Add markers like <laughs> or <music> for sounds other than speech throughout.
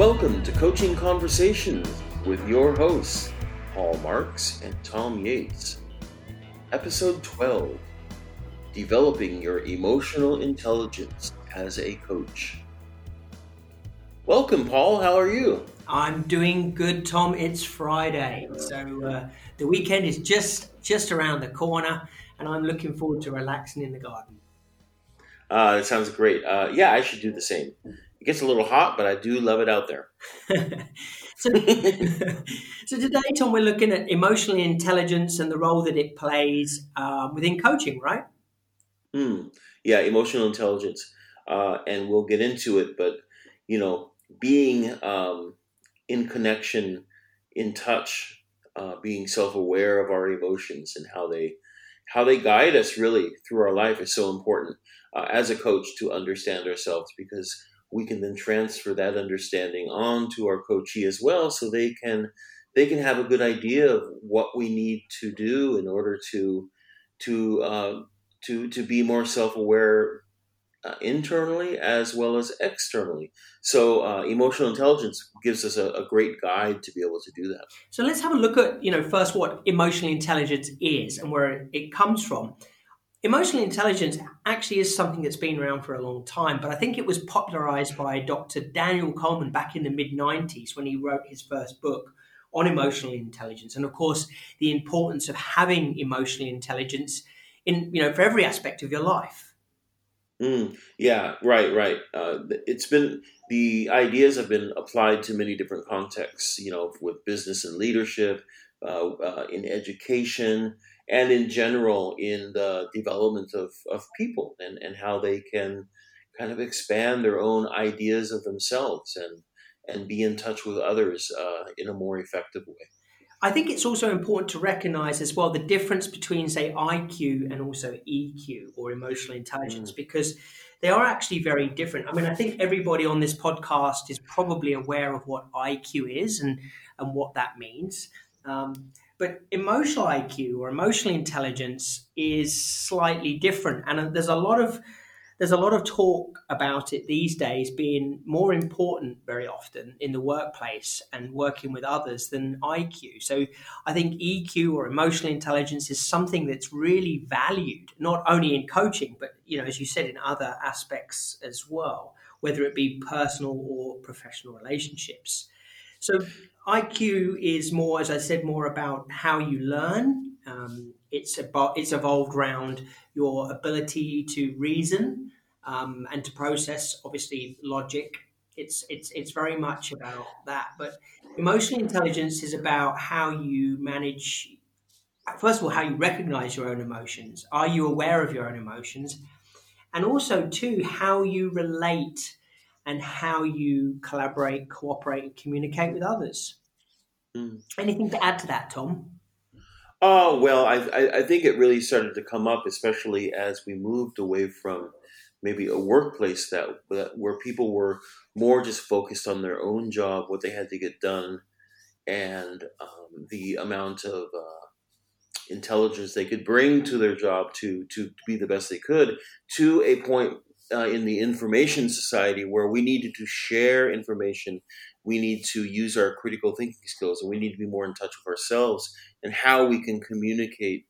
Welcome to Coaching Conversations with your hosts, Paul Marks and Tom Yates. Episode 12 Developing Your Emotional Intelligence as a Coach. Welcome, Paul. How are you? I'm doing good, Tom. It's Friday, so uh, the weekend is just just around the corner, and I'm looking forward to relaxing in the garden. Uh, that sounds great. Uh, yeah, I should do the same. It gets a little hot, but I do love it out there. <laughs> so, <laughs> so today, Tom, we're looking at emotional intelligence and the role that it plays uh, within coaching, right? Mm, yeah, emotional intelligence, uh, and we'll get into it. But you know, being um, in connection, in touch, uh, being self-aware of our emotions and how they how they guide us really through our life is so important uh, as a coach to understand ourselves because we can then transfer that understanding on to our coachee as well so they can they can have a good idea of what we need to do in order to to uh, to to be more self-aware uh, internally as well as externally. So uh, emotional intelligence gives us a, a, great guide to be able to do that. So let's have a look at you know first what emotional intelligence is and where it comes from. Emotional intelligence actually is something that's been around for a long time, but I think it was popularized by Dr. Daniel Goleman back in the mid 90s when he wrote his first book on emotional intelligence. And of course, the importance of having emotional intelligence in, you know, for every aspect of your life. Mm, yeah, right, right. Uh, it's been, the ideas have been applied to many different contexts, you know, with business and leadership, uh, uh, in education, and in general in the development of, of people and, and how they can kind of expand their own ideas of themselves and and be in touch with others uh, in a more effective way. I think it's also important to recognize as well the difference between, say, IQ and also EQ or emotional intelligence, mm. because they are actually very different. I mean, I think everybody on this podcast is probably aware of what IQ is and, and what that means. Um, but emotional IQ or emotional intelligence is slightly different, and uh, there's a lot of there's a lot of talk about it these days being more important very often in the workplace and working with others than IQ. So I think EQ or emotional intelligence is something that's really valued not only in coaching but you know as you said in other aspects as well, whether it be personal or professional relationships. So IQ is more, as I said, more about how you learn. Um, it's about it's evolved around your ability to reason um, and to process, obviously, logic. It's it's it's very much about that. But emotional intelligence is about how you manage. First of all, how you recognize your own emotions. Are you aware of your own emotions? And also, too, how you relate and how you collaborate, cooperate, and communicate with others. Mm. Anything to add to that, Tom? Oh well, I, I, I think it really started to come up, especially as we moved away from maybe a workplace that, that where people were more just focused on their own job, what they had to get done, and um, the amount of uh, intelligence they could bring to their job to to be the best they could, to a point uh, in the information society where we needed to share information we need to use our critical thinking skills and we need to be more in touch with ourselves and how we can communicate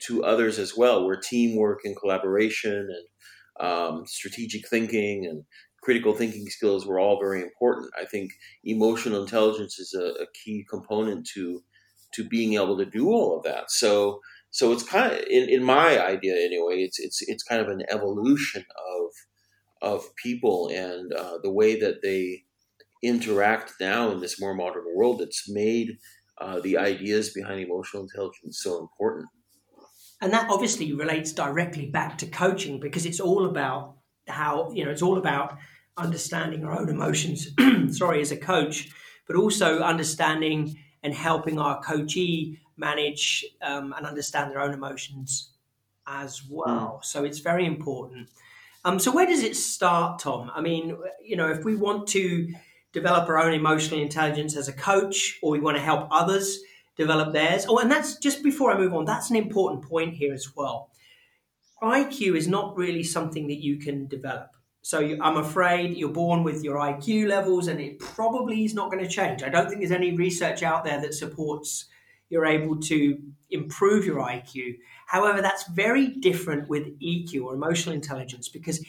to others as well. Where teamwork and collaboration and um, strategic thinking and critical thinking skills were all very important. I think emotional intelligence is a, a key component to to being able to do all of that. So so it's kind of in, in my idea anyway it's it's it's kind of an evolution of of people and uh, the way that they interact now in this more modern world that's made uh, the ideas behind emotional intelligence so important. And that obviously relates directly back to coaching because it's all about how, you know, it's all about understanding our own emotions, <clears throat> sorry, as a coach, but also understanding and helping our coachee manage um, and understand their own emotions as well. Mm. So it's very important. Um, so where does it start, Tom? I mean, you know, if we want to develop our own emotional intelligence as a coach, or we want to help others develop theirs. Oh, and that's just before I move on, that's an important point here as well. IQ is not really something that you can develop. So I'm afraid you're born with your IQ levels, and it probably is not going to change. I don't think there's any research out there that supports you're able to improve your IQ. However, that's very different with EQ or emotional intelligence because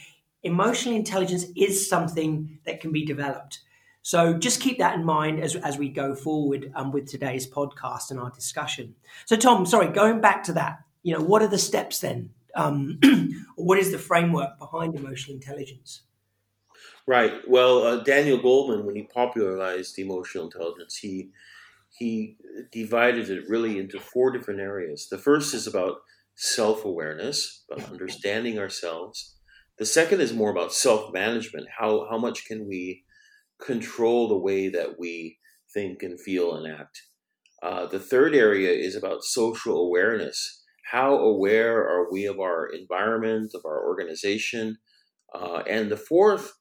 emotional intelligence is something that can be developed. So just keep that in mind as, as we go forward um, with today's podcast and our discussion. So, Tom, sorry, going back to that, you know, what are the steps then? Um, <clears throat> what is the framework behind emotional intelligence? Right. Well, uh, Daniel Goleman, when he popularized emotional intelligence, he he divided it really into four different areas. The first is about self awareness, about understanding ourselves. The second is more about self management. How how much can we control the way that we think and feel and act? Uh, the third area is about social awareness. How aware are we of our environment, of our organization? Uh, and the fourth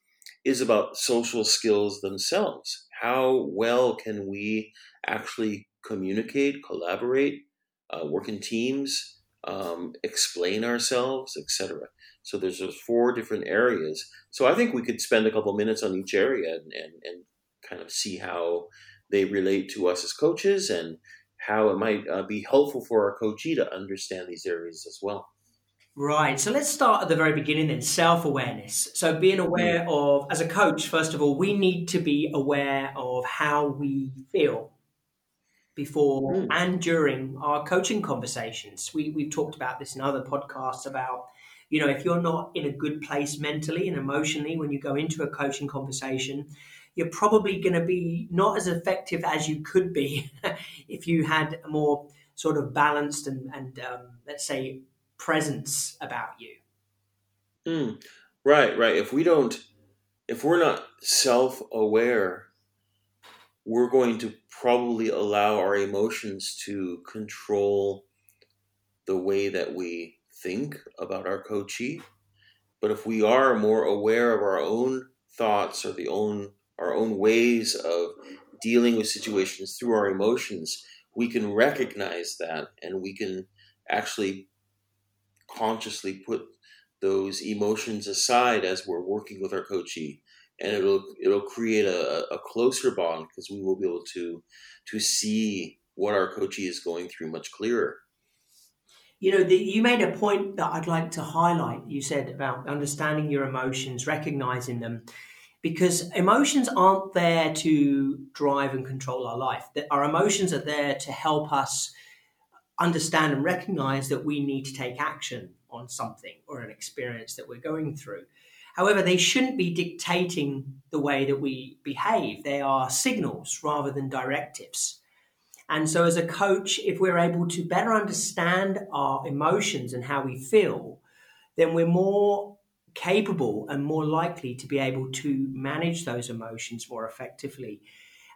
is about social skills themselves. How well can we actually communicate, collaborate, uh, work in teams, um, explain ourselves, etc. So there's those four different areas. So I think we could spend a couple minutes on each area and, and, and kind of see how they relate to us as coaches and how it might uh, be helpful for our coachee to understand these areas as well. Right. So let's start at the very beginning then self awareness. So, being aware of, as a coach, first of all, we need to be aware of how we feel before mm. and during our coaching conversations. We, we've talked about this in other podcasts about, you know, if you're not in a good place mentally and emotionally when you go into a coaching conversation, you're probably going to be not as effective as you could be <laughs> if you had a more sort of balanced and, and um, let's say, presence about you. Mm, right, right. If we don't, if we're not self aware, we're going to probably allow our emotions to control the way that we think about our coachee. But if we are more aware of our own thoughts or the own our own ways of dealing with situations through our emotions, we can recognize that and we can actually consciously put those emotions aside as we're working with our coachee. And it'll it'll create a, a closer bond because we will be able to to see what our coachee is going through much clearer. You know the, you made a point that i'd like to highlight you said about understanding your emotions recognizing them. Because emotions aren't there to drive and control our life. Our emotions are there to help us understand and recognize that we need to take action on something or an experience that we're going through. However, they shouldn't be dictating the way that we behave. They are signals rather than directives. And so, as a coach, if we're able to better understand our emotions and how we feel, then we're more capable and more likely to be able to manage those emotions more effectively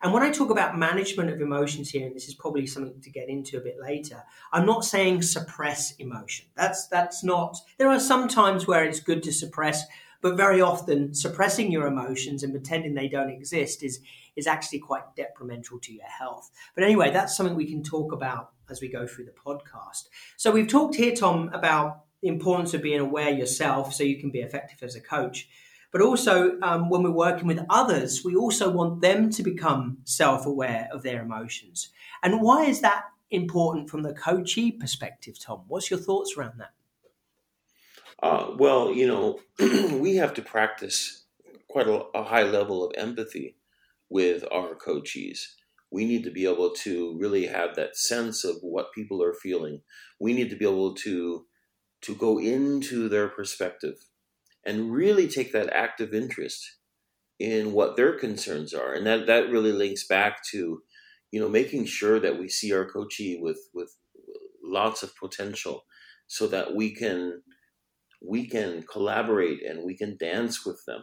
and when I talk about management of emotions here, and this is probably something to get into a bit later, I'm not saying suppress emotion. That's that's not. There are some times where it's good to suppress, but very often suppressing your emotions and pretending they don't exist is is actually quite detrimental to your health. But anyway, that's something we can talk about as we go through the podcast. So we've talked here, Tom, about the importance of being aware yourself so you can be effective as a coach. But also, um, when we're working with others, we also want them to become self aware of their emotions. And why is that important from the coachee perspective, Tom? What's your thoughts around that? Uh, well, you know, <clears throat> we have to practice quite a, a, high level of empathy with our coachees. We need to be able to really have that sense of what people are feeling. We need to be able to to go into their perspective and really take that active interest in what their concerns are. And that, that really links back to, you know, making sure that we see our coachee with, with lots of potential so that we can we can collaborate and we can dance with them.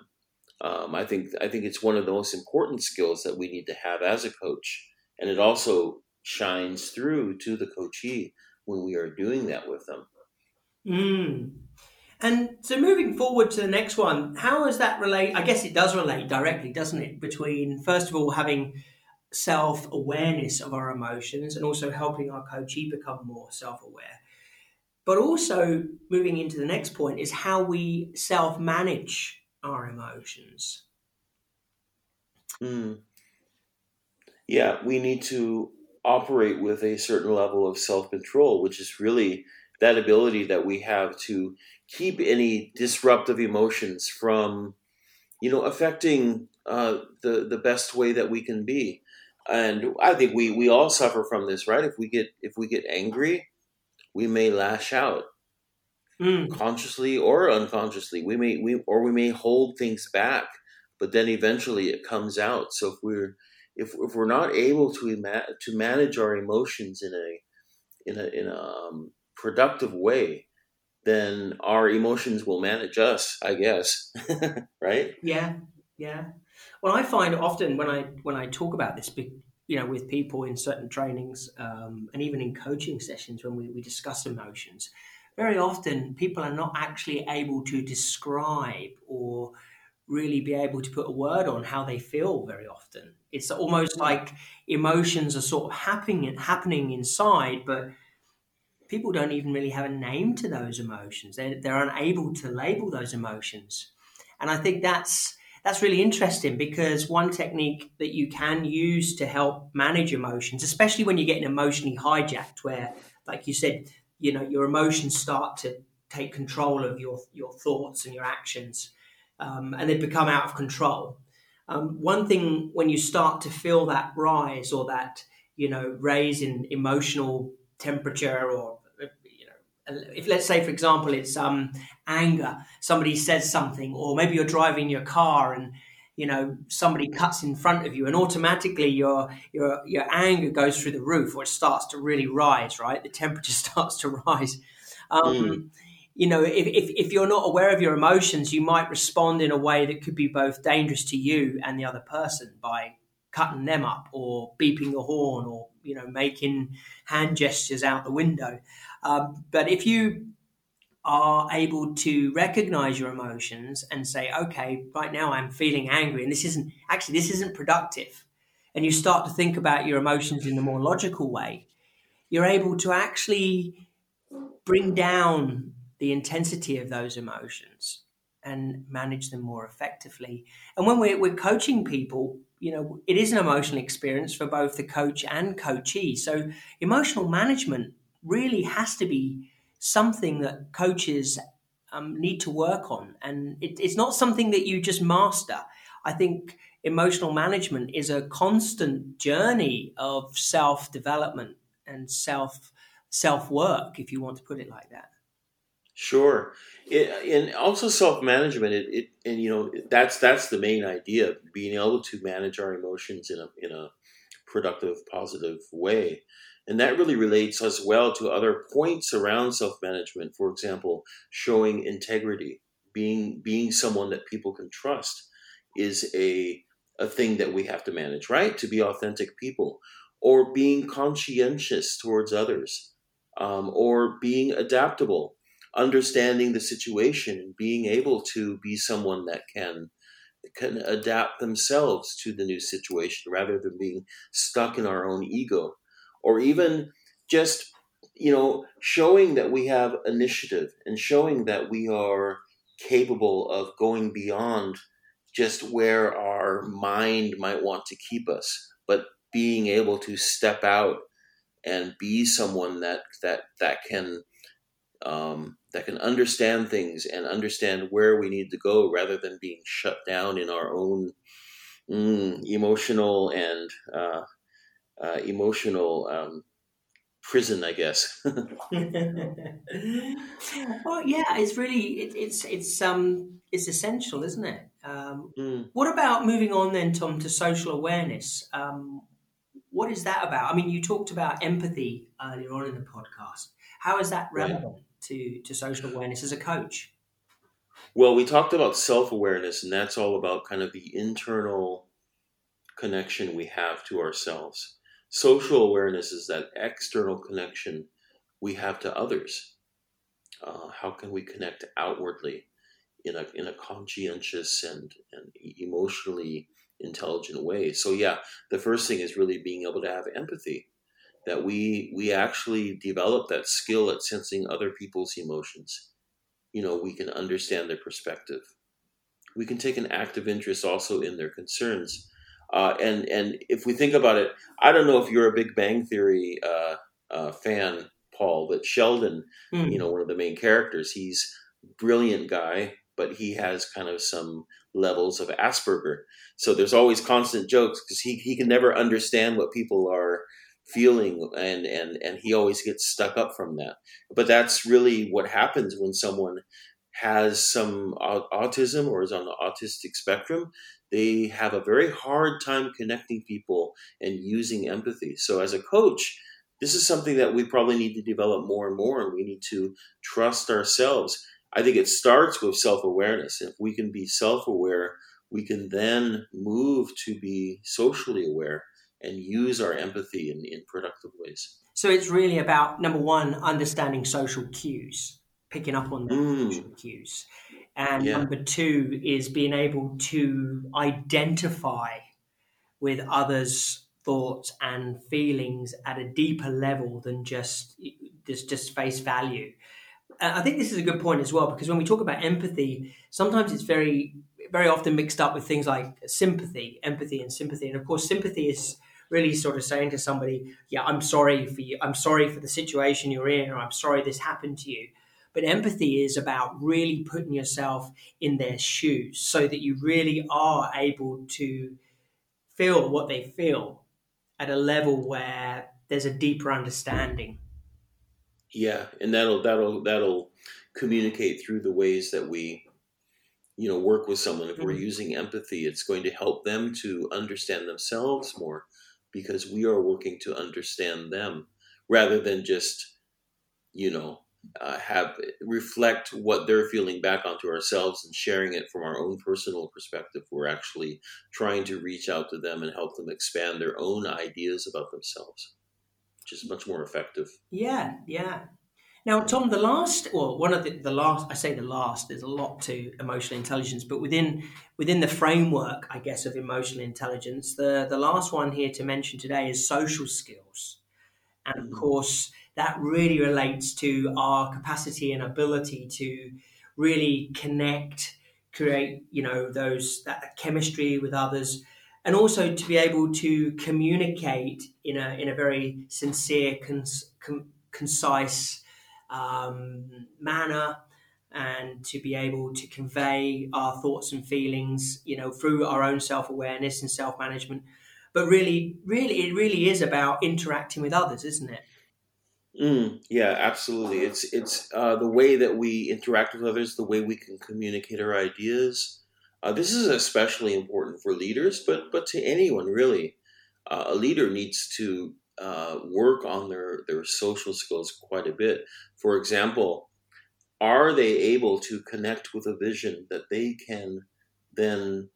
Um, I think I think it's one of the most important skills that we need to have as a coach, and it also shines through to the coachee when we are doing that with them. Mm. And so moving forward to the next one, how does that relate? I guess it does relate directly, doesn't it? Between, first of all, having self awareness of our emotions and also helping our coachee become more self aware. But also moving into the next point is how we self manage our emotions? Mm. Yeah, we need to operate with a certain level of self control, which is really that ability that we have to keep any disruptive emotions from, you know, affecting uh, the the best way that we can be. And I think we we all suffer from this, right? If we get if we get angry, we may lash out mm. consciously or unconsciously. We may we or we may hold things back, but then eventually it comes out. So if we're if, if we're not able to ima- to manage our emotions in a in a in a um, productive way, then our emotions will manage us, I guess. <laughs> right? Yeah, yeah. Well, I find often when I when I talk about this, you know, with people in certain trainings um, and even in coaching sessions when we, we discuss emotions, very often people are not actually able to describe or really be able to put a word on how they feel very often. It's almost like emotions are sort of happening happening inside, but people don't even really have a name to those emotions. They're, they're unable to label those emotions. And I think that's that's really interesting because one technique that you can use to help manage emotions, especially when you're getting emotionally hijacked, where, like you said, you know, your emotions start to take control of your your thoughts and your actions, um, and they become out of control. Um, one thing when you start to feel that rise or that you know raise in emotional temperature or if let's say for example it's um, anger. Somebody says something or maybe you're driving your car and you know somebody cuts in front of you and automatically your your your anger goes through the roof or it starts to really rise right? The temperature <laughs> starts to rise. Um, mm. you know if, if, if you're not aware of your emotions you might respond in a way that could be both dangerous to you and the other person by cutting them up or beeping the horn or you know making hand gestures out the window um, but if you are able to recognize your emotions and say, okay, right now I'm feeling angry, and this isn't actually this isn't productive, and you start to think about your emotions in a more logical way, you're able to actually bring down the intensity of those emotions and manage them more effectively. And when we're, we're coaching people, you know, it is an emotional experience for both the coach and coachee. So emotional management really has to be something that coaches um, need to work on. And it, it's not something that you just master. I think emotional management is a constant journey of self development and self self work, if you want to put it like that. Sure, it, and also self management. It, it, and you know that's that's the main idea: being able to manage our emotions in a in a productive, positive way. And that really relates as well to other points around self management. For example, showing integrity, being being someone that people can trust, is a a thing that we have to manage, right? To be authentic people, or being conscientious towards others, um, or being adaptable, understanding the situation, and being able to be someone that can can adapt themselves to the new situation rather than being stuck in our own ego or even just you know showing that we have initiative and showing that we are capable of going beyond just where our mind might want to keep us but being able to step out and be someone that that that can um, that can understand things and understand where we need to go rather than being shut down in our own mm, emotional and uh, uh, emotional um, prison, I guess. <laughs> <laughs> well, yeah, it's really it, it's it's um it's essential, isn't it? Um, mm. What about moving on then, Tom, to social awareness? Um, what is that about? I mean, you talked about empathy earlier on in the podcast. How is that relevant to to social awareness as a coach? Well, we talked about self awareness, and that's all about kind of the internal connection we have to ourselves. Social awareness is that external connection we have to others. Uh, how can we connect outwardly in a, in a conscientious and, and emotionally intelligent way? So, yeah, the first thing is really being able to have empathy. That we we actually develop that skill at sensing other people's emotions. You know, we can understand their perspective. we can take an active interest also in their concerns. Uh, and and if we think about it, I don't know if you're a Big Bang Theory uh, uh, fan, Paul, but Sheldon, mm. you know, one of the main characters, he's brilliant guy, but he has kind of some levels of Asperger. So there's always constant jokes because he, he can never understand what people are feeling and, and, and he always gets stuck up from that. But that's really what happens when someone has some autism or is on the autistic spectrum. They have a very hard time connecting people and using empathy. So as a coach, this is something that we probably need to develop more and more, and we need to trust ourselves. I think it starts with self awareness. If we can be self aware, we can then move to be socially aware and use our empathy in, in productive ways. So it's really about number one, understanding social cues, picking up on the mm. social cues. And yeah. number two is being able to identify with others' thoughts and feelings at a deeper level than just just, just face value. Uh, I think this is a good point as well because when we talk about empathy, sometimes it's very very often mixed up with things like sympathy, empathy, and sympathy. And of course, sympathy is really sort of saying to somebody, "Yeah, I'm sorry for you. I'm sorry for the situation you're in, or I'm sorry this happened to you." But empathy is about really putting yourself in their shoes so that you really are able to feel what they feel at a level where there's a deeper understanding. Yeah, and that'll that'll that'll communicate through the ways that we you know work with someone if mm-hmm. we're using empathy it's going to help them to understand themselves more because we are working to understand them rather than just you know uh, have reflect what they're feeling back onto ourselves and sharing it from our own personal perspective we're actually trying to reach out to them and help them expand their own ideas about themselves which is much more effective yeah yeah now, Tom, the last, well, one of the, the last, I say the last, there's a lot to emotional intelligence, but within within the framework, I guess, of emotional intelligence, the, the last one here to mention today is social skills. And of mm. course, that really relates to our capacity and ability to really connect, create, you know, those that chemistry with others, and also to be able to communicate in a in a very sincere, cons, concise, um, manner and to be able to convey our thoughts and feelings, you know, through our own self awareness and self management. But really, really, it really is about interacting with others, isn't it? Mm, yeah, absolutely. It's it's uh, the way that we interact with others, the way we can communicate our ideas. Uh, this is especially important for leaders, but but to anyone really. Uh, a leader needs to uh, work on their, their social skills quite a bit. For example, are they able to connect with a vision that they can then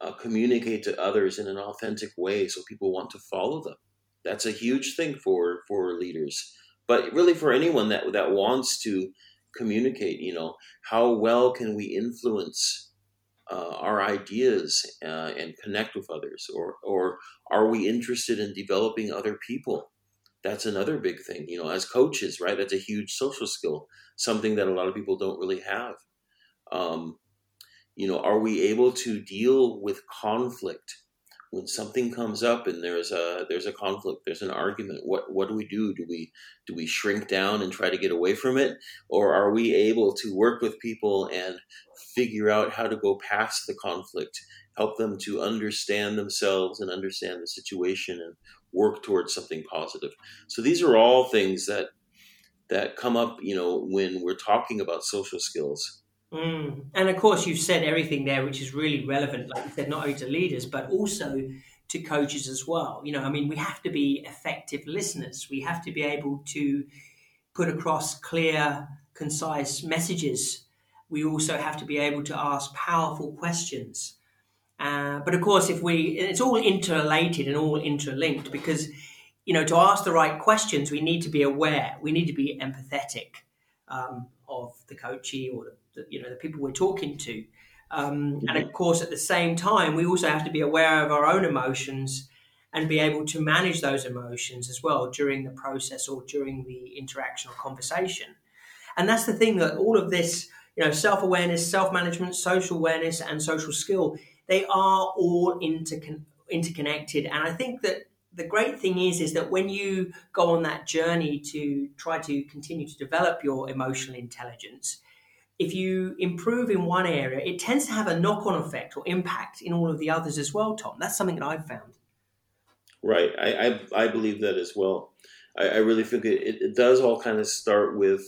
uh, communicate to others in an authentic way so people want to follow them? That's a huge thing for, for leaders. But really, for anyone that, that wants to communicate, you know, how well can we influence uh, our ideas uh, and connect with others? Or or are we interested in developing other people? That's another big thing you know as coaches right? That's a huge social skill something that a lot of people don't really have. Um, you know are we able to deal with conflict when something comes up and there's a there's a conflict there's an argument what what do we do? Do we do we shrink down and try to get away from it? Or are we able to work with people and figure out how to go past the conflict help them to understand themselves and understand the situation and work towards something positive? So these are all things that that come up you know when we're talking about social skills Mm. And of course, you've said everything there, which is really relevant, like you said, not only to leaders, but also to coaches as well. You know, I mean, we have to be effective listeners. We have to be able to put across clear, concise messages. We also have to be able to ask powerful questions. Uh, but of course, if we, it's all interrelated and all interlinked because, you know, to ask the right questions, we need to be aware, we need to be empathetic um, of the coachee or the the, you know the people we're talking to. Um, and of course, at the same time, we also have to be aware of our own emotions and be able to manage those emotions as well during the process or during the interaction or conversation. And that's the thing that all of this you know, self awareness, self management, social awareness, and social skill, they are all intercon- interconnected. And I think that the great thing is, is that when you go on that journey to try to continue to develop your emotional intelligence, if you improve in one area, it tends to have a knock on effect or impact in all of the others as well, Tom. That's something that I've found. Right. I, I, I believe that as well. I, I really think it, it, does all kind of start with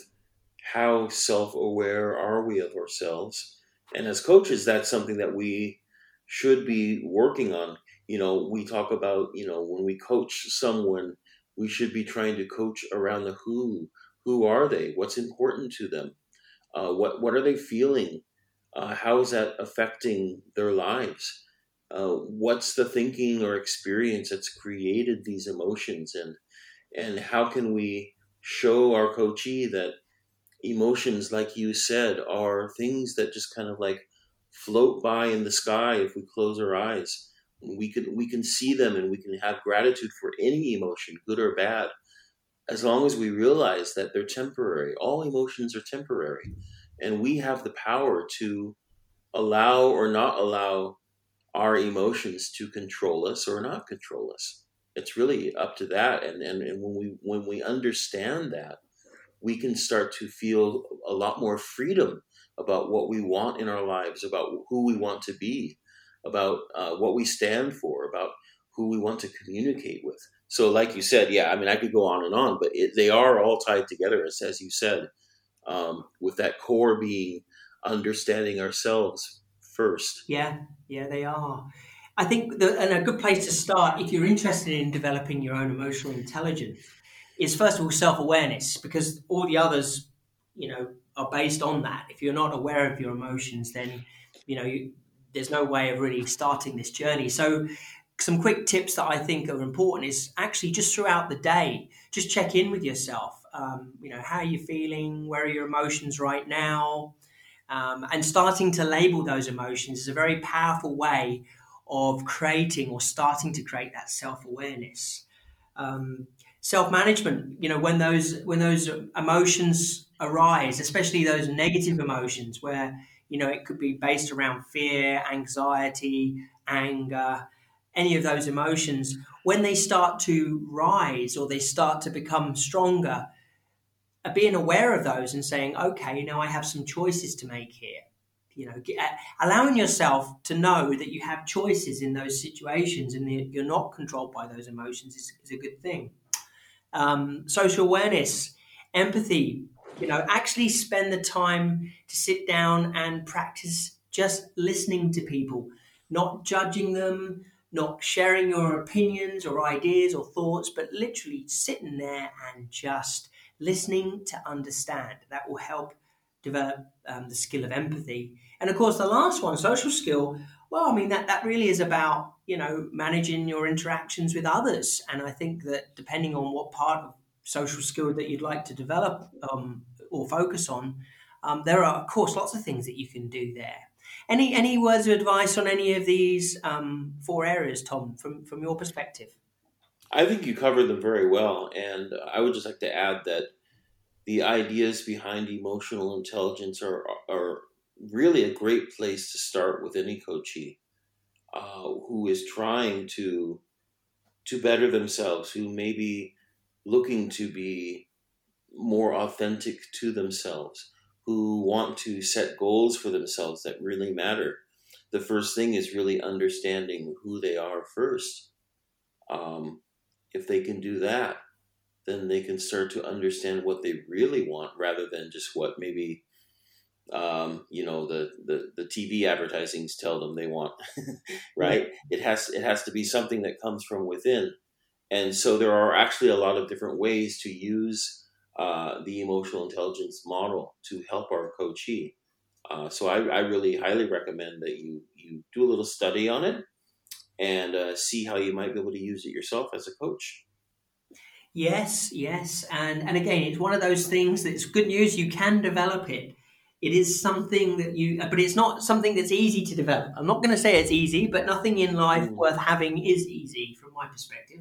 how self aware are we of ourselves? And as coaches, that's something that we should be working on. You know, we talk about, you know, when we coach someone, we should be trying to coach around the who. Who are they? What's important to them? Uh, what what are they feeling? Uh, how is that affecting their lives? Uh, what's the thinking or experience that's created these emotions, and and how can we show our coachee that emotions, like you said, are things that just kind of like float by in the sky if we close our eyes. We can we can see them and we can have gratitude for any emotion, good or bad, as long as we realize that they're temporary. All emotions are temporary, and we have the power to allow or not allow our emotions to control us or not control us. It's really up to that, and and, and when we when we understand that, we can start to feel a lot more freedom about what we want in our lives, about who we want to be, about uh, what we stand for, about who we want to communicate with. So, like you said, yeah, I mean, I could go on and on, but it, they are all tied together, as, as you said, um, with that core being understanding ourselves first. Yeah, yeah, they are. I think, the, and a good place to start if you're interested in developing your own emotional intelligence is first of all self awareness, because all the others, you know, are based on that. If you're not aware of your emotions, then you know you, there's no way of really starting this journey. So, some quick tips that I think are important is actually just throughout the day, just check in with yourself. Um, you know, how are you feeling? Where are your emotions right now? Um, and starting to label those emotions is a very powerful way of creating or starting to create that self awareness. Um, self management, you know, when those when those emotions arise, especially those negative emotions, where you know it could be based around fear, anxiety, anger, any of those emotions, when they start to rise or they start to become stronger, uh, being aware of those and saying, okay, now I have some choices to make here. You know, uh, allowing yourself to know that you have choices in those situations and you're not controlled by those emotions is, is a good thing um, social awareness, empathy. You know, actually spend the time to sit down and practice just listening to people, not judging them, not sharing your opinions or ideas or thoughts, but literally sitting there and just listening to understand. That will help develop um, the skill of empathy. And of course, the last one, social skill, well, I mean, that, that really is about, you know, managing your interactions with others. And I think that depending on what part of social skill that you'd like to develop um, or focus on, um, there are, of course, lots of things that you can do there. Any any words of advice on any of these um, four areas, Tom, from, from your perspective? I think you covered them very well. And I would just like to add that the ideas behind emotional intelligence are, are really a great place to start with any coachee uh, who is trying to to better themselves, who may be looking to be more authentic to themselves, who want to set goals for themselves that really matter. The first thing is really understanding who they are first. Um, if they can do that, then they can start to understand what they really want rather than just what maybe um, you know the, the the TV advertisings tell them they want, <laughs> right? It has it has to be something that comes from within, and so there are actually a lot of different ways to use uh, the emotional intelligence model to help our coachee. Uh, so I, I, really highly recommend that you you do a little study on it and uh, see how you might be able to use it yourself as a coach. Yes, yes, and and again, it's one of those things that's good news. You can develop it it is something that you, but it's not something that's easy to develop. I'm not going to say it's easy, but nothing in life mm. worth having is easy from my perspective.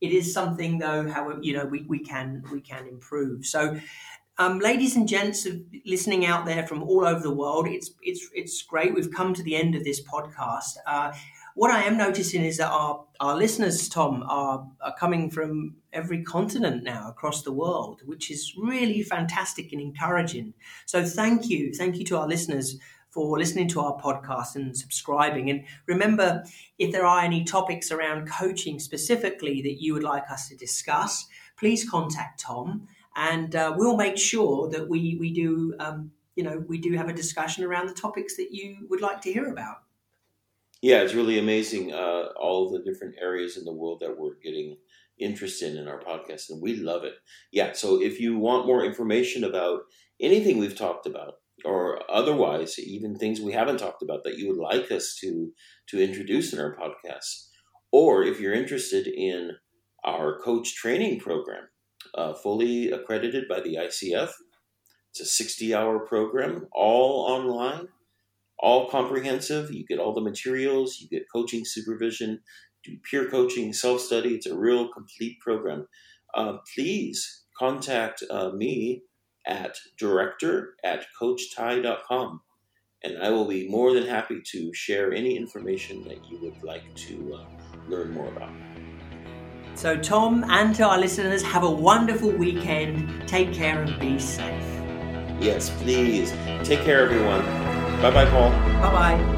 It is something though, how you know we, we can we can improve. So um, ladies and gents listening out there from all over the world, it's it's it's great. We've come to the end of this podcast. Uh, what I am noticing is that our, our listeners, Tom, are, are coming from every continent now across the world, which is really fantastic and encouraging. So thank you. Thank you to our listeners for listening to our podcast and subscribing. And remember, if there are any topics around coaching specifically that you would like us to discuss, please contact Tom and uh, we'll make sure that we, we do, um, you know, we do have a discussion around the topics that you would like to hear about. Yeah, it's really amazing uh, all the different areas in the world that we're getting interested in our podcast, and we love it. Yeah, so if you want more information about anything we've talked about, or otherwise, even things we haven't talked about that you would like us to to introduce in our podcast, or if you're interested in our coach training program, uh, fully accredited by the ICF. It's a 60 hour program, all online all comprehensive. You get all the materials, you get coaching supervision, do peer coaching, self study. It's a real complete program. Uh, please contact uh, me at director at coachty.com and I will be more than happy to share any information that you would like to uh, learn more about. So, Tom, and to our listeners, have a wonderful weekend. Take care and be safe. Yes, please. Take care, everyone. Bye bye, Paul. Bye bye.